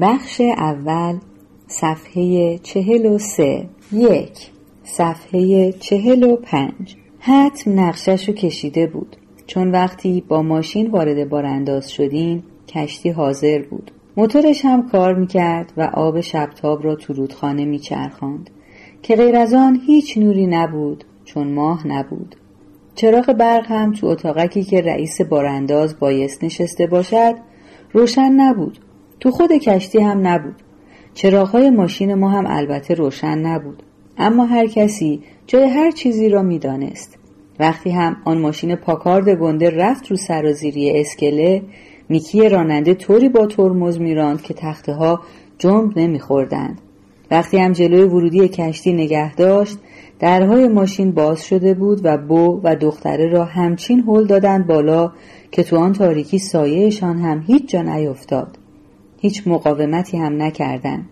بخش اول صفحه چهل و سه. یک. صفحه چهل و پنج. حتم نقشش رو کشیده بود. چون وقتی با ماشین وارد بارانداز شدیم کشتی حاضر بود. موتورش هم کار می‌کرد و آب شبتاب را تو رودخانه میچرخاند. که غیر از آن هیچ نوری نبود چون ماه نبود. چراغ برق هم تو اتاقکی که رئیس بارانداز بایست نشسته باشد روشن نبود. تو خود کشتی هم نبود. چراغهای ماشین ما هم البته روشن نبود. اما هر کسی جای هر چیزی را می‌دانست. وقتی هم آن ماشین پاکارد گنده رفت رو سرازیری اسکله میکی راننده طوری با ترمز میراند که تخته ها جنب نمیخوردند. وقتی هم جلوی ورودی کشتی نگه داشت درهای ماشین باز شده بود و بو و دختره را همچین هل دادند بالا که تو آن تاریکی سایهشان هم هیچ جا نیفتاد. هیچ مقاومتی هم نکردند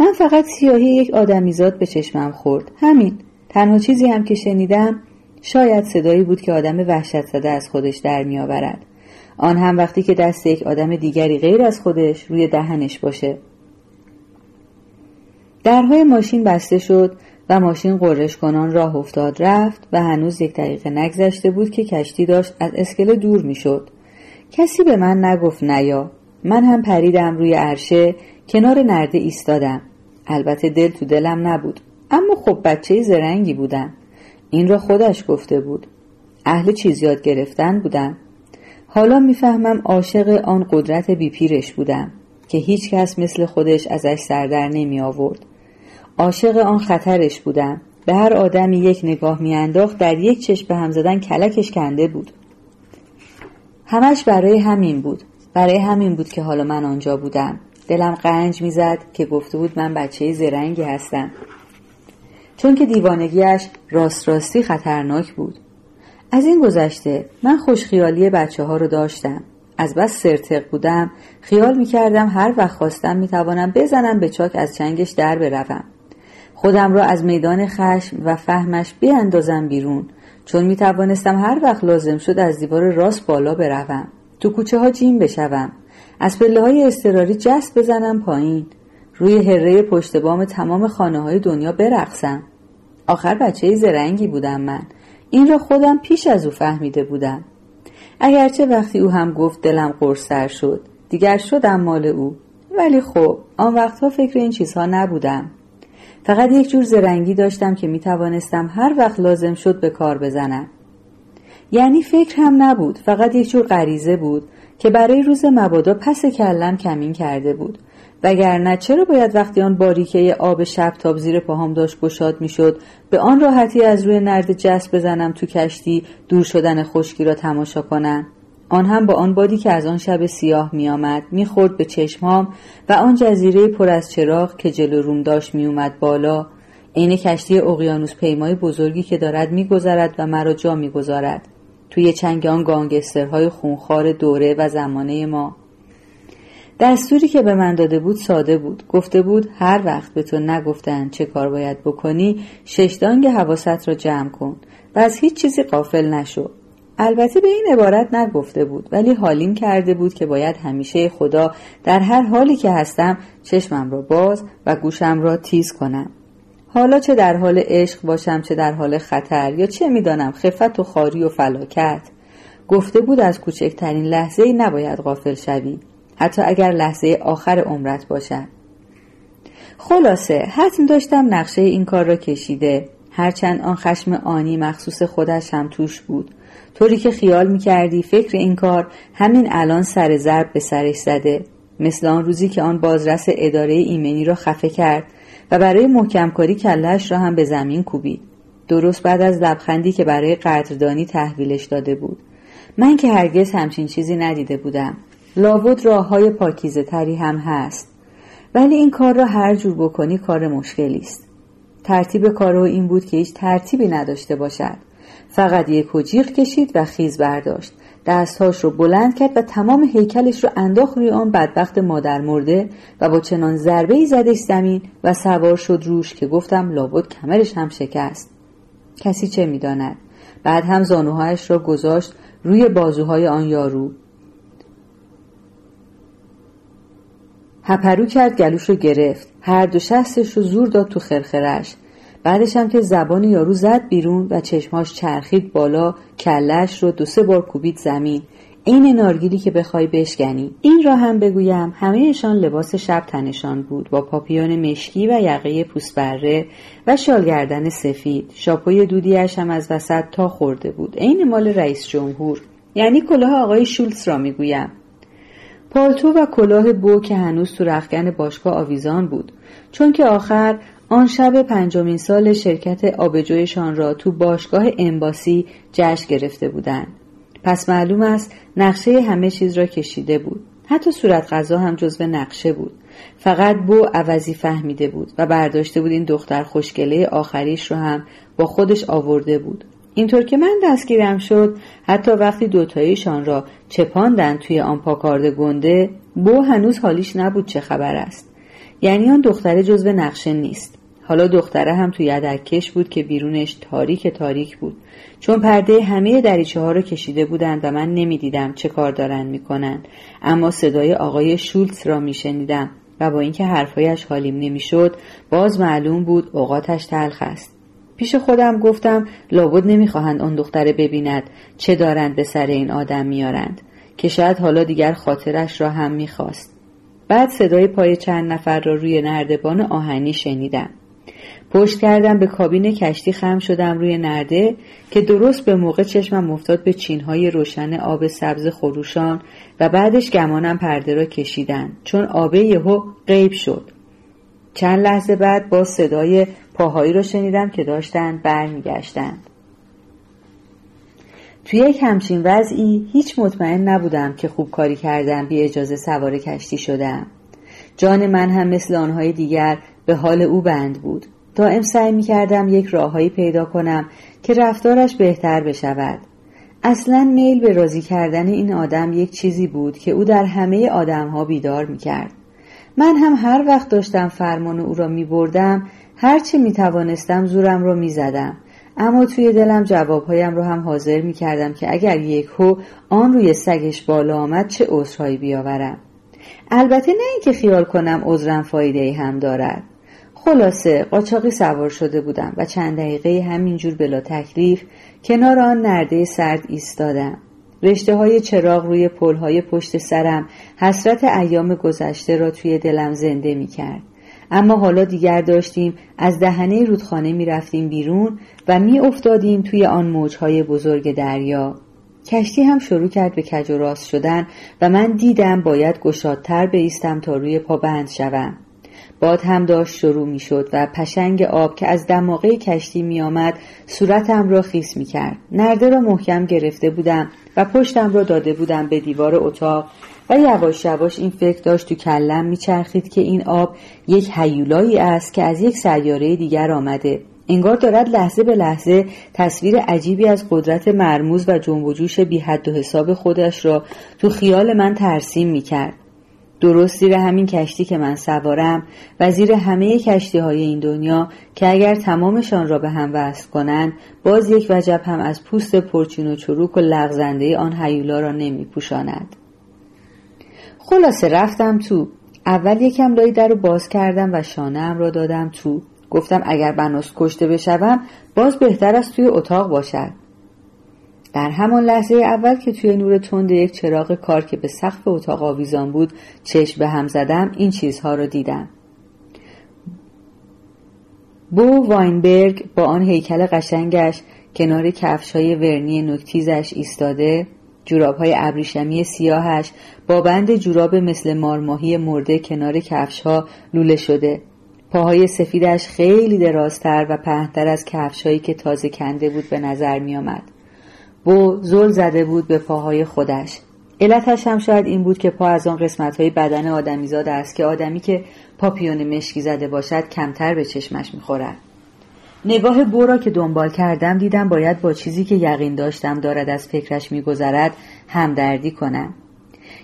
من فقط سیاهی یک آدمیزاد به چشمم خورد. همین. تنها چیزی هم که شنیدم شاید صدایی بود که آدم وحشت زده از خودش در میآورد آن هم وقتی که دست یک آدم دیگری غیر از خودش روی دهنش باشه. درهای ماشین بسته شد و ماشین قررش کنان راه افتاد رفت و هنوز یک دقیقه نگذشته بود که کشتی داشت از اسکله دور می‌شد کسی به من نگفت نیا من هم پریدم روی عرشه کنار نرده ایستادم. البته دل تو دلم نبود اما خب بچه زرنگی بودم. این را خودش گفته بود. اهل چیز یاد گرفتن بودم حالا می‌فهمم عاشق آن قدرت بیپیرش بودم که هیچ کس مثل خودش ازش سردر نمی آورد. عاشق آن خطرش بودم. به هر آدمی یک نگاه میانداخت در یک چشم به هم زدن کلکش کنده بود. همش برای همین بود. برای همین بود که حالا من آنجا بودم. دلم قنج می‌زد که گفته بود من بچه زرنگی هستم. چون که دیوانگیش راست راستی خطرناک بود. از این گذشته من خوشخیالی بچه ها رو داشتم. از بس سرتق بودم خیال می‌کردم هر وقت خواستم می‌توانم بزنم به چاک از چنگش در بروم. خودم را از میدان خشم و فهمش بیاندازم بیرون چون می توانستم هر وقت لازم شد از دیوار راست بالا بروم. تو کوچه ها جیم بشوم. از پله های استراری جست بزنم پایین. روی هره پشت بام تمام خانه های دنیا برقصم. آخر بچه زرنگی بودم من. این را خودم پیش از او فهمیده بودم. اگرچه وقتی او هم گفت دلم قرصتر شد دیگر شدم مال او. ولی خب آن وقتها فکر این چیزها نبودم. فقط یک جور زرنگی داشتم که می توانستم هر وقت لازم شد به کار بزنم. یعنی فکر هم نبود فقط یک جور غریزه بود که برای روز مبادا پس کلم کمین کرده بود. وگرنه چرا باید وقتی آن باریکه آب شب تاب زیر پاهام داشت گشاد می‌شد به آن راحتی از روی نرد جست بزنم تو کشتی دور شدن خشکی را تماشا کنم؟ آن هم با آن بادی که از آن شب سیاه میآمد می‌خورد به چشمام و آن جزیره پر از چراغ که جلو روم داشت میومد بالا. عین کشتی اقیانوس پیمای بزرگی که دارد میگذرد و مرا جا می‌گذارد. توی چنگ آن گانگسترهای خونخوار دوره و زمانه ما. دستوری که به من داده بود ساده بود. گفته بود هر وقت به تو نگفتن چه کار باید بکنی ششدانگ حواست را جمع کن و از هیچ چیزی قافل نشو. البته به این عبارت نگفته بود ولی حالیم کرده بود که باید همیشه خدا در هر حالی که هستم چشمم را باز و گوشم را تیز کنم. حالا چه در حال عشق باشم چه در حال خطر یا چه می‌دانم خفت و خاری و فلاکت؟ گفته بود از کوچکترین لحظه ای نباید غافل شوی حتی اگر لحظه آخر عمرت باشد. خلاصه حتم داشتم نقشه این کار را کشیده. هرچند آن خشم آنی مخصوص خودش هم توش بود. طوری که خیال می‌کردی فکر این کار همین الان سر ضرب به سرش زده. مثل آن روزی که آن بازرس اداره ایمنی را خفه کرد و برای محکمکاری کلش را هم به زمین کوبید. درست بعد از لبخندی که برای قدردانی تحویلش داده بود. من که هرگز همچین چیزی ندیده بودم. لابد راه های پاکیزه تری هم هست. ولی این کار را هر جور بکنی کار مشکلی است. ترتیب کارو این بود که هیچ ترتیبی نداشته باشد. فقط یک جیغ کشید و خیز برداشت. دستهاش رو بلند کرد و تمام هیکلش رو انداخت روی آن بدبخت مادر مرده و با چنان ضربه ای زدش زمین و سوار شد روش که گفتم لابد کمرش هم شکست. کسی چه می‌داند؟ بعد هم زانوهایش را گذاشت روی بازوهای آن یارو. هپرو کرد گلوش رو گرفت. هر دو شستش رو زور داد تو خرخرش. بعدش هم که زبان یارو زد بیرون و چشماش چرخید بالا کلش رو دو سه بار کوبید زمین. این نارگیلی که بخوای بشکنی. این را هم بگویم همهشان لباس شب تنشان بود با پاپیون مشکی و یقه پوستبره و شالگردن سفید. شاپوی دودیش هم از وسط تا خورده بود. عین مال رئیس جمهور. یعنی کلاه آقای شولتز را می‌گویم. پالتو و کلاه بو که هنوز تو رخگن باشگاه آویزان بود. چون که آخر آن شب پنجمین سال شرکت آبجویشان را تو باشگاه امباسی جشن گرفته بودند. پس معلوم است نقشه همه چیز را کشیده بود. حتی صورت غذا هم جزو نقشه بود. فقط بو عوضی فهمیده بود و برداشته بود این دختر خوشگله آخریش رو هم با خودش آورده بود. اینطور که من دستگیرم شد حتی وقتی دوتاییشان را چپاندن توی آن پاکارد گنده بو هنوز حالیش نبود چه خبر است. یعنی آن دختره جزو نقشه نیست. حالا دختره هم توی یدکش بود که بیرونش تاریک تاریک بود. چون پرده همه دریچه ها رو کشیده بودند و من نمی‌دیدم چه کار دارن می‌کنن. اما صدای آقای شولتز را میشنیدم و با اینکه حرفایش حالیم نمی‌شد باز معلوم بود اوقاتش تلخ است. پیش خودم گفتم لابد نمی‌خواهند آن دختره ببیند چه دارند به سر این آدم میارند که شاید حالا دیگر خاطرش را هم می‌خواست. بعد صدای پای چند نفر را روی نردبان آهنی شنیدم. پشت کردم به کابین کشتی خم شدم روی نرده که درست به موقع چشمم افتاد به چینهای روشن آب سبز خروشان و بعدش گمانم پرده را کشیدن. چون آبه یهو غیب شد. چند لحظه بعد با صدای پاهایی را شنیدم که داشتند برمیگشتند. توی یک همچین وضعی هیچ مطمئن نبودم که خوب کاری کردم بی اجازه سوار کشتی شدم جان من هم مثل آنهای دیگر به حال او بند بود دائم سعی می کردم یک راههایی پیدا کنم که رفتارش بهتر بشود اصلا میل به راضی کردن این آدم یک چیزی بود که او در همه آدمها بیدار می کرد. من هم هر وقت داشتم فرمان او را می بردم هرچه می توانستم زورم را می زدم. اما توی دلم جوابهایم رو هم حاضر می کردم که اگر یک هو آن روی سگش بالا آمد چه عذرهایی بیاورم. البته نه اینکه خیال کنم عذرم فایده هم دارد. خلاصه قاچاقی سوار شده بودم و چند دقیقه همینجور بلا تکلیف کنار آن نرده سرد ایستادم. رشته های چراغ روی پل های پشت سرم حسرت ایام گذشته را توی دلم زنده می کرد. اما حالا دیگر داشتیم از دهنه رودخانه می رفتیم بیرون و می افتادیم توی آن موجهای بزرگ دریا. کشتی هم شروع کرد به کج و راست شدن و من دیدم باید گشادتر بیستم تا روی پا بند شوم. باد هم داشت شروع می شد و پشنگ آب که از دماغه کشتی می آمد صورتم را خیس می کرد. نرده را محکم گرفته بودم و پشتم را داده بودم به دیوار اتاق و یواش یواش این فکر داشت تو کلم میچرخید که این آب یک حیولایی است که از یک سیاره دیگر آمده انگار دارد لحظه به لحظه تصویر عجیبی از قدرت مرموز و جنب و جوش بی حد و حساب خودش را تو خیال من ترسیم می‌کرد درست زیر همین کشتی که من سوارم و زیر همه کشتی های این دنیا که اگر تمامشان را به هم وصل کنند باز یک وجب هم از پوست پرچین و چروک و لغزنده آن حیولا را نمی پوشاند. خلاصه رفتم تو. اول یکم لای در رو باز کردم و شانه را دادم تو. گفتم اگر بناس کشته بشوم باز بهتر است توی اتاق باشد. در همان لحظه اول که توی نور تند یک چراغ کار که به سقف اتاق آویزان بود چشم به هم زدم این چیزها را دیدم بو واینبرگ با آن هیکل قشنگش کنار کفش های ورنی نکتیزش ایستاده جوراب های ابریشمی سیاهش با بند جوراب مثل مارماهی مرده کنار کفش ها لوله شده پاهای سفیدش خیلی درازتر و پهنتر از کفشهایی که تازه کنده بود به نظر می آمد. بو زل زده بود به پاهای خودش. علتش هم شاید این بود که پا از آن قسمت های بدن آدمیزاد است که آدمی که پاپیون مشکی زده باشد کمتر به چشمش می‌خورد. نگاه بو را که دنبال کردم دیدم باید با چیزی که یقین داشتم دارد از فکرش میگذرد همدردی کنم.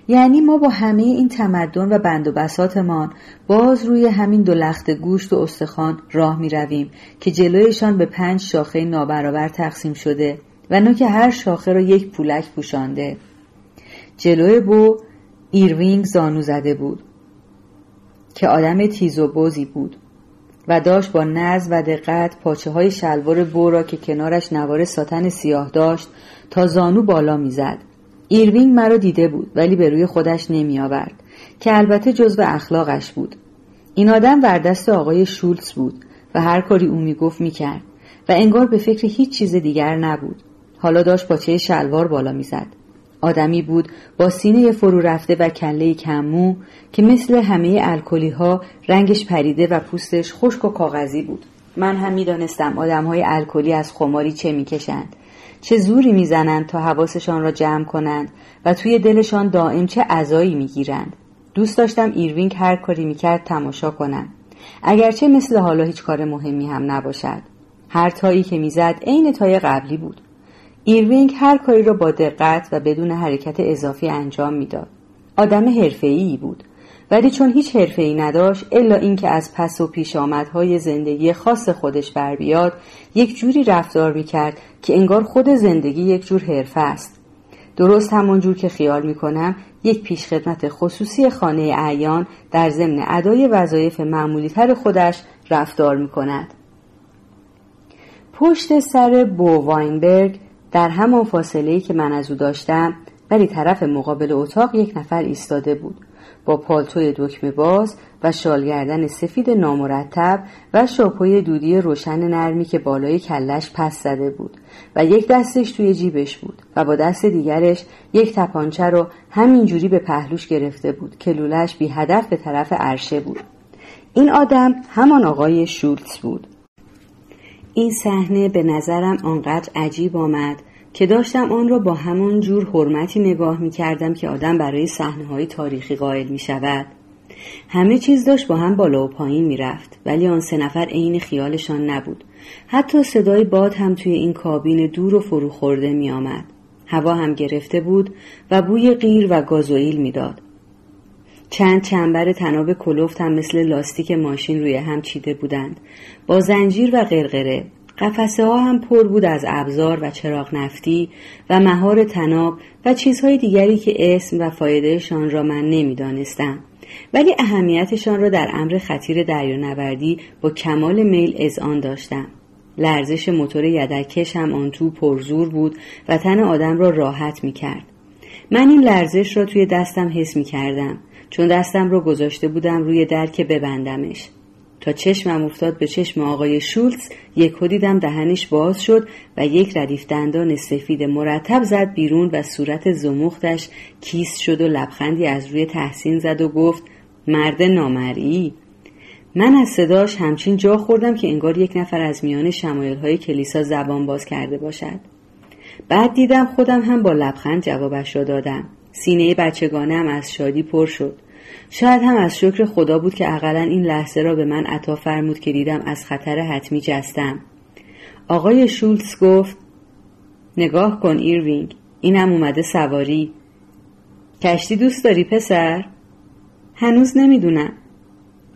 یعنی ما با همه این تمدن و بند و بساتمان باز روی همین دو لخت گوشت و استخوان راه می رویم که جلویشان به پنج شاخه نابرابر تقسیم شده. و نوک هر شاخه را یک پولک پوشانده جلوی بو ایروینگ زانو زده بود که آدم تیز و بزی بود و داشت با نظم و دقت پاچه های شلوار بو را که کنارش نوار ساتن سیاه داشت تا زانو بالا می‌زد. ایروینگ مرا دیده بود ولی به روی خودش نمی آورد که البته جزو اخلاقش بود. این آدم دست آقای شولتز بود و هر کاری او می‌گفت می‌کرد و انگار به فکر هیچ چیز دیگر نبود. حالا داشت پاچه شلوار بالا می‌زد. آدمی بود با سینه فرو رفته و کله کمو که مثل همه الکلی ها رنگش پریده و پوستش خشک و کاغذی بود. من هم می‌دانستم آدم های الکلی از خماری چه می‌کشند چه زوری می‌زنند تا حواسشان را جمع کنند و توی دلشان دائم چه عزایی می‌گیرند دوست داشتم ایروینگ هر کاری می‌کرد تماشا کنم اگرچه مثل حالا هیچ کار مهمی هم نباشد هر تایی که می‌زد عین تای قبلی بود ایروینگ هر کاری را با دقت و بدون حرکت اضافی انجام می‌داد. آدم حرفه‌ای بود. ولی چون هیچ حرفه‌ای نداشت الا اینکه از پس و پیش آمدهای زندگی خاص خودش بر بیاد یک جوری رفتار می‌کرد که انگار خود زندگی یک جور حرفه است. درست همون جور که خیال می‌کنم یک پیشخدمت خصوصی خانه اعیان در ضمن ادای وظایف معمولی تر خودش رفتار می‌کند. پشت سر بو واینبرگ در همان فاصله که من از او داشتم ولی طرف مقابل اتاق یک نفر ایستاده بود. با پالتوی دکمه باز و شالگردن سفید نامرتب و شاپوی دودی روشن نرمی که بالای کلش پس زده بود و یک دستش توی جیبش بود و با دست دیگرش یک تپانچه رو همینجوری به پهلوش گرفته بود که لولش بی هدف به طرف عرشه بود. این آدم همان آقای شولتز بود. این صحنه به نظرم آنقدر عجیب آمد که داشتم آن را با همان جور حرمتی نگاه می کردم که آدم برای صحنه های تاریخی قائل می شود. همه چیز داشت با هم بالا و پایین می رفت ولی آن سه نفر عین خیالشان نبود. حتی صدای باد هم توی این کابین دور و فرو خورده می آمد. هوا هم گرفته بود و بوی غیر و گازوئیل می‌داد. چند چنبر تناب کلوفت هم مثل لاستیک ماشین روی هم چیده بودند. با زنجیر و قرقره. قفسه ها هم پر بود از ابزار و چراغ نفتی و مهار تناب و چیزهای دیگری که اسم و فایدهشان را من نمی‌دانستم. ولی اهمیتشان را در امر خطیر دریانوردی با کمال میل آن داشتم. لرزش موتور یدکش هم آن تو پرزور بود و تن آدم را راحت می کرد. من این لرزش را توی دستم حس می کردم چون دستم را گذاشته بودم روی در که ببندمش. تا چشمم افتاد به چشم آقای شولتز یک دیدم دهنش باز شد و یک ردیف دندان سفید مرتب زد بیرون و صورت زمختش کیس شد و لبخندی از روی تحسین زد و گفت مرد نامرئی من از صداش همچین جا خوردم که انگار یک نفر از میان شمایل های کلیسا زبان باز کرده باشد. بعد دیدم خودم هم با لبخند جوابش را دادم. سینه بچگانم از شادی پر شد. شاید هم از شکر خدا بود که اقلا این لحظه را به من عطا فرمود که دیدم از خطر حتمی جستم. آقای شولتز گفت نگاه کن ایروینگ اینم اومده سواری. کشتی دوست داری پسر؟ هنوز نمی‌دونم.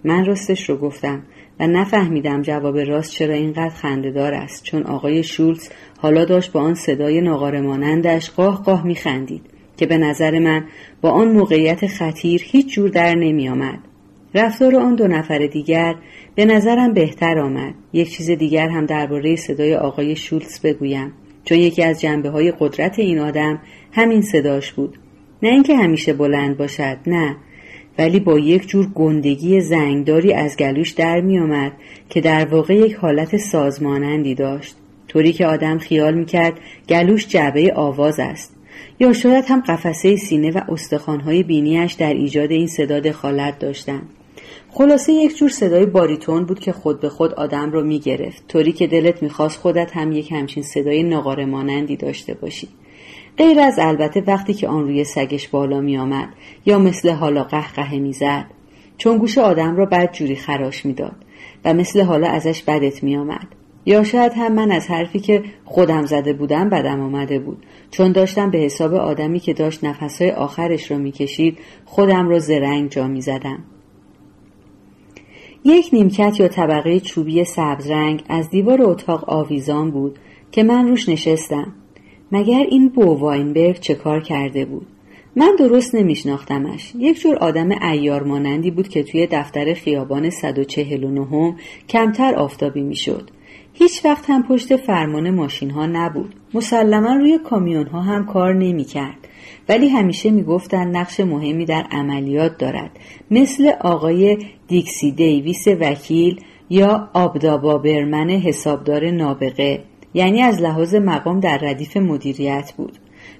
من راستش رو گفتم و نفهمیدم جواب راست چرا اینقدر خندهدار است چون آقای شولتز حالا داشت با آن صدای ناقارمانندش قاه قاه میخندید. که به نظر من با آن موقعیت خطیر هیچ جور در نمی آمد. رفتار آن دو نفر دیگر به نظرم بهتر آمد. یک چیز دیگر هم درباره صدای آقای شولتز بگویم چون یکی از جنبه های قدرت این آدم همین صداش بود. نه اینکه همیشه بلند باشد نه ولی با یک جور گندگی زنگداری از گلوش در می آمد که در واقع یک حالت سازمانندی داشت طوری که آدم خیال می کرد گلوش جعبه آواز است یا شاید هم قفسه سینه و استخوانهای بینیش در ایجاد این صدا دخالت داشتند خلاصه یک جور صدای باریتون بود که خود به خود آدم را می گرفت طوری که دلت می‌خواست خودت هم یک همچین صدای نقاره مانندی داشته باشی. غیر از البته وقتی که آن روی سگش بالا می آمد یا مثل حالا قهقه می‌زد چون گوش آدم را بد جوری خراش می‌داد و مثل حالا ازش بدت می آمد یا شاید هم من از حرفی که خودم زده بودم بدم آمده بود. چون داشتم به حساب آدمی که داشت نفسهای آخرش را می‌کشید خودم را زرنگ جا می‌زدم. یک نیمکت یا طبقه چوبی سبز رنگ از دیوار اتاق آویزان بود که من روش نشستم. مگر این بو واینبرگ چه کار کرده بود؟ من درست نمیشناختمش. یک جور آدم ایار مانندی بود که توی دفتر خیابان 149 کمتر آفتابی می‌شد. هیچ وقت هم پشت فرمان ماشین ها نبود. مسلما روی کامیون ها هم کار نمی کرد ولی همیشه می‌گفتند نقش مهمی در عملیات دارد. مثل آقای دیکسی دیویس وکیل یا آبدابا برمن حسابدار نابغه. یعنی از لحاظ مقام در ردیف مدیریت بود.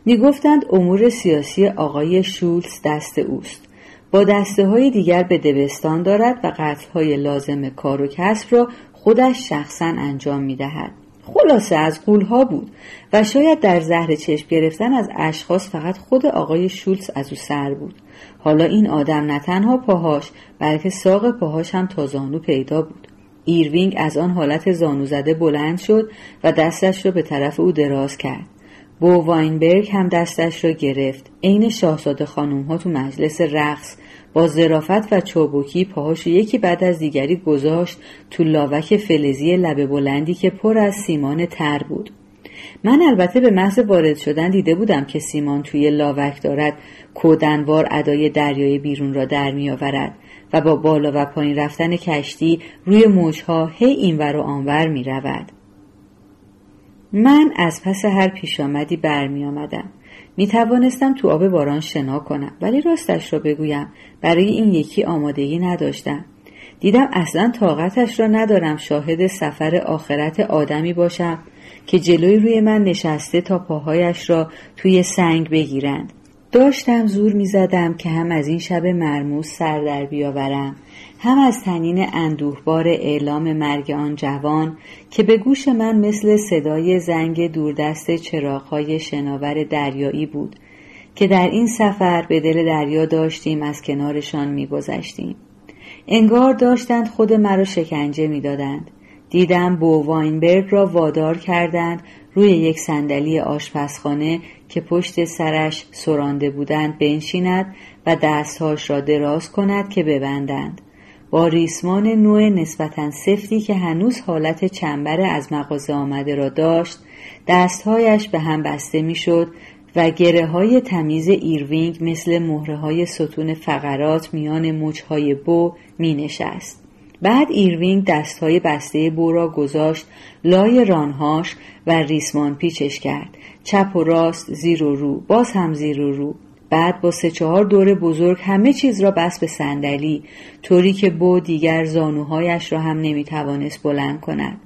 می‌گفتند امور سیاسی آقای شولز دست اوست. با دسته های دیگر بده بستان دارد و قتل های لازم کار و کسب را خودش شخصا انجام می دهد. خلاصه از غولها بود و شاید در زهر چشم گرفتن از اشخاص فقط خود آقای شولز از او سر بود. حالا این آدم نه تنها پاهاش بلکه ساق پاهاش هم تا زانو پیدا بود. ایروینگ از آن حالت زانو زده بلند شد و دستش را به طرف او دراز کرد. بو واینبرگ هم دستش را گرفت عین شاهزاده خانوم ها تو مجلس رقص با ظرافت و چابکی پاهاشو یکی بعد از دیگری گذاشت تو لاوک فلزی لبه بلندی که پر از سیمان تر بود من البته به محض وارد شدن دیده بودم که سیمان توی لاوک دارد کودنوار ادای دریای بیرون را در می آورد و با بالا و پایین رفتن کشتی روی موجها هی اینور و آنور می رود. من از پس هر پیش آمدی برمی آمدم. می توانستم تو آب باران شنا کنم ولی راستش را بگویم برای این یکی آمادگی نداشتم. دیدم اصلا طاقتش را ندارم شاهد سفر آخرت آدمی باشم که جلوی روی من نشسته تا پاهایش را توی سنگ بگیرند. داشتم زور می زدم که هم از این شب مرموز سر در بیاورم هم از تنین اندوهبار اعلام مرگ آن جوان که به گوش من مثل صدای زنگ دوردست چراغهای شناور دریایی بود که در این سفر به دل دریا داشتیم از کنارشان میگذشتیم. انگار داشتند خود مرا شکنجه می‌دادند. دیدم بو واینبرگ را وادار کردند روی یک صندلی آشپزخانه که پشت سرش سرانده بودند بنشیند و دستهاش را دراز کند که ببندند با ریسمان نوع نسبتا سفتی که هنوز حالت چنبره از مغازه آمده را داشت دستهایش به هم بسته می‌شد و گره های تمیز ایروینگ مثل مهره های ستون فقرات میان مچهای بو می نشست. بعد ایروینگ دستهای بسته بو را گذاشت لای رانهاش و ریسمان پیچش کرد. چپ و راست زیر و رو باز هم زیر و رو. بعد با سه چهار دور بزرگ همه چیز را بست به صندلی طوری که بو دیگر زانوهایش را هم نمی‌توانست بلند کند.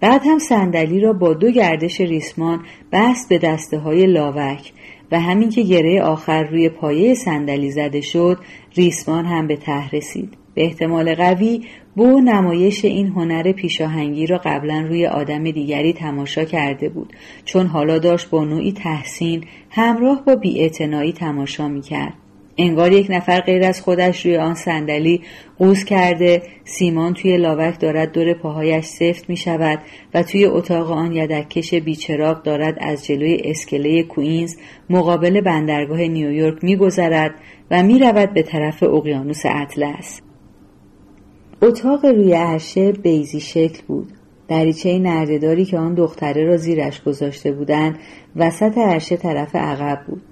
بعد هم صندلی را با دو گردش ریسمان بست به دسته های لاوک و همین که گره آخر روی پایه صندلی زده شد ریسمان هم به ته رسید. به احتمال قوی بو نمایش این هنر پیشاهنگی را قبلا روی آدم دیگری تماشا کرده بود. چون حالا داشت با نوعی تحسین همراه با بیاعتنایی تماشا می‌کرد. انگار یک نفر غیر از خودش روی آن صندلی قوز کرده سیمان توی لاوک دارد دور پاهایش سفت می شود و توی اتاق آن یدککش بیچراغ دارد از جلوی اسکله کوینز مقابل بندرگاه نیویورک می گذرد و می رود به طرف اقیانوس اطلس. اتاق روی عرشه بیزی شکل بود. دریچه نردهداری که آن دختره را زیرش گذاشته بودند وسط عرشه طرف عقب بود.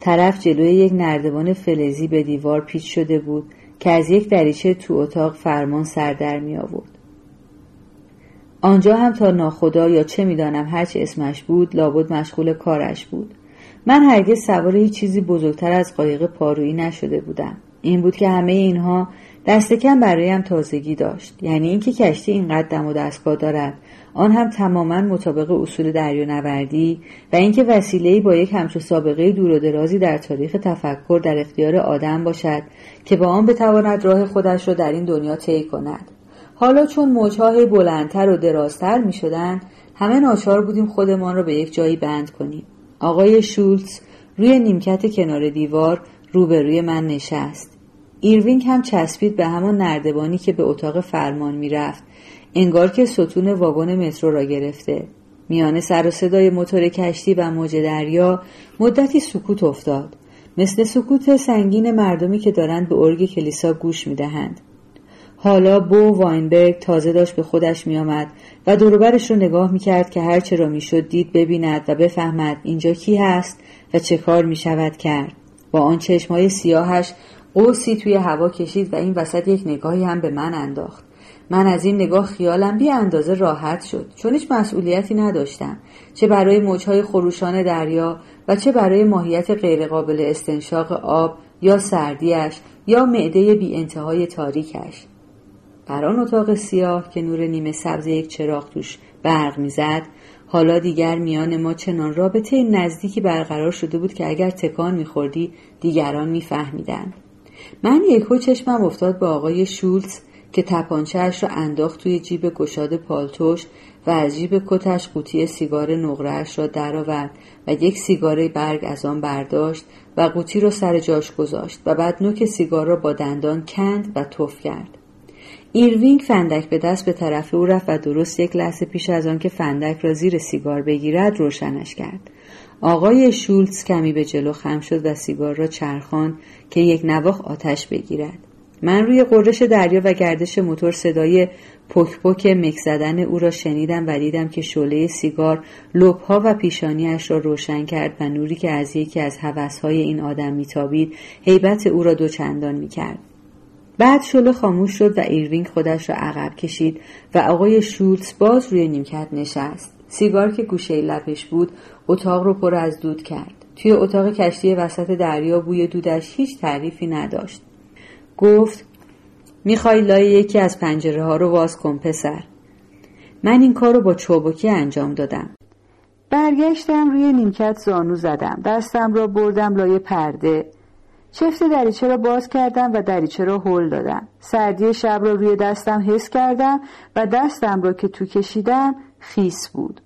طرف جلوی یک نردبان فلزی به دیوار پیچ شده بود که از یک دریچه تو اتاق فرمان سر در می آورد. آنجا هم تا ناخدا یا چه می‌دانم هرچه اسمش بود لابد مشغول کارش بود. من هرگز سوار هیچ چیزی بزرگتر از قایق پارویی نشده بودم. این بود که همه اینها دست کم برایم تازگی داشت. یعنی اینکه کشتی اینقدر دم و دستگاه دارد. آن هم تماما مطابق اصول دریانوردی و اینکه وسیلهای با یک همچو سابقه دور و درازی در تاریخ تفکر در اختیار آدم باشد که با آن بتواند راه خودش را در این دنیا طی کند. حالا چون موجهای بلندتر و درازتر می شدن همه ناچار بودیم خودمان را به یک جایی بند کنیم. آقای شولتز روی نیمکت کنار دیوار روبروی من نشست. ایروینگ هم چسبید به همان نردبانی که به اتاق فرمان می‌رفت. انگار که ستون واگن مترو را گرفته. میان سر و صدای موتور کشتی و موج دریا مدتی سکوت افتاد. مثل سکوت سنگین مردمی که دارند به ارگ کلیسا گوش می‌دهند. حالا بو واینبرگ تازه داشت به خودش میآمد و دوروبرش رو نگاه می‌کرد که هرچه را می‌شد دید ببیند و بفهمد اینجا کی هست و چه کار می‌شود کرد. با آن چشمهای سیاهش قوسی توی هوا کشید و این وسط یک نگاهی هم به من انداخت. من از این نگاه خیالم بی اندازه راحت شد. چون هیچ مسئولیتی نداشتم. چه برای موجهای خروشان دریا و چه برای ماهیت غیرقابل استنشاق آب یا سردیش یا معده بی انتهای تاریکش. در آن اتاق سیاه که نور نیمه سبز یک چراغ توش برق می‌زد حالا دیگر میان ما چنان رابطه نزدیکی برقرار شده بود که اگر تکان میخوردی دیگران میفهمیدند من یکهو چشمم افتاد به آقای شولز که تپانچهاش را انداخت توی جیب گشاد پالتوش و از جیب کتش قوطی سیگار نقرهاش را درآورد و یک سیگار برگ از آن برداشت و قوطی را سر جاش گذاشت و بعد نوک سیگار را با دندان کند و تف کرد. ایروینگ فندک به دست به طرف او رفت و درست یک لحظه پیش از آن که فندک را زیر سیگار بگیرد روشنش کرد. آقای شولتز کمی به جلو خم شد و سیگار را چرخاند که یکنواخت آتش بگیرد. من روی غرش دریا و گردش موتور صدای پک پک مک زدن او را شنیدم و دیدم که شعله سیگار لبها و پیشانیش را روشن کرد و نوری که از یکی از هوسهای این آدم میتابید هیبت او را دوچندان می‌کرد. بعد شعله خاموش شد و ایروینگ خودش را عقب کشید و آقای شولتز باز روی نیمکت نشست. سیگار که گوشه لبش بود اتاق رو پر از دود کرد. توی اتاق کشتی وسط دریا بوی دودش هیچ تعریفی نداشت. گفت می‌خوای لای یکی از پنجره ها رو واز کن پسر. من این کار رو با چوبکی انجام دادم. برگشتم روی نیمکت زانو زدم. دستم را بردم لای پرده. چفت دریچه را باز کردم و دریچه را هل دادم. سردی شب را روی دستم حس کردم و دستم را که تو کشیدم خیس بود.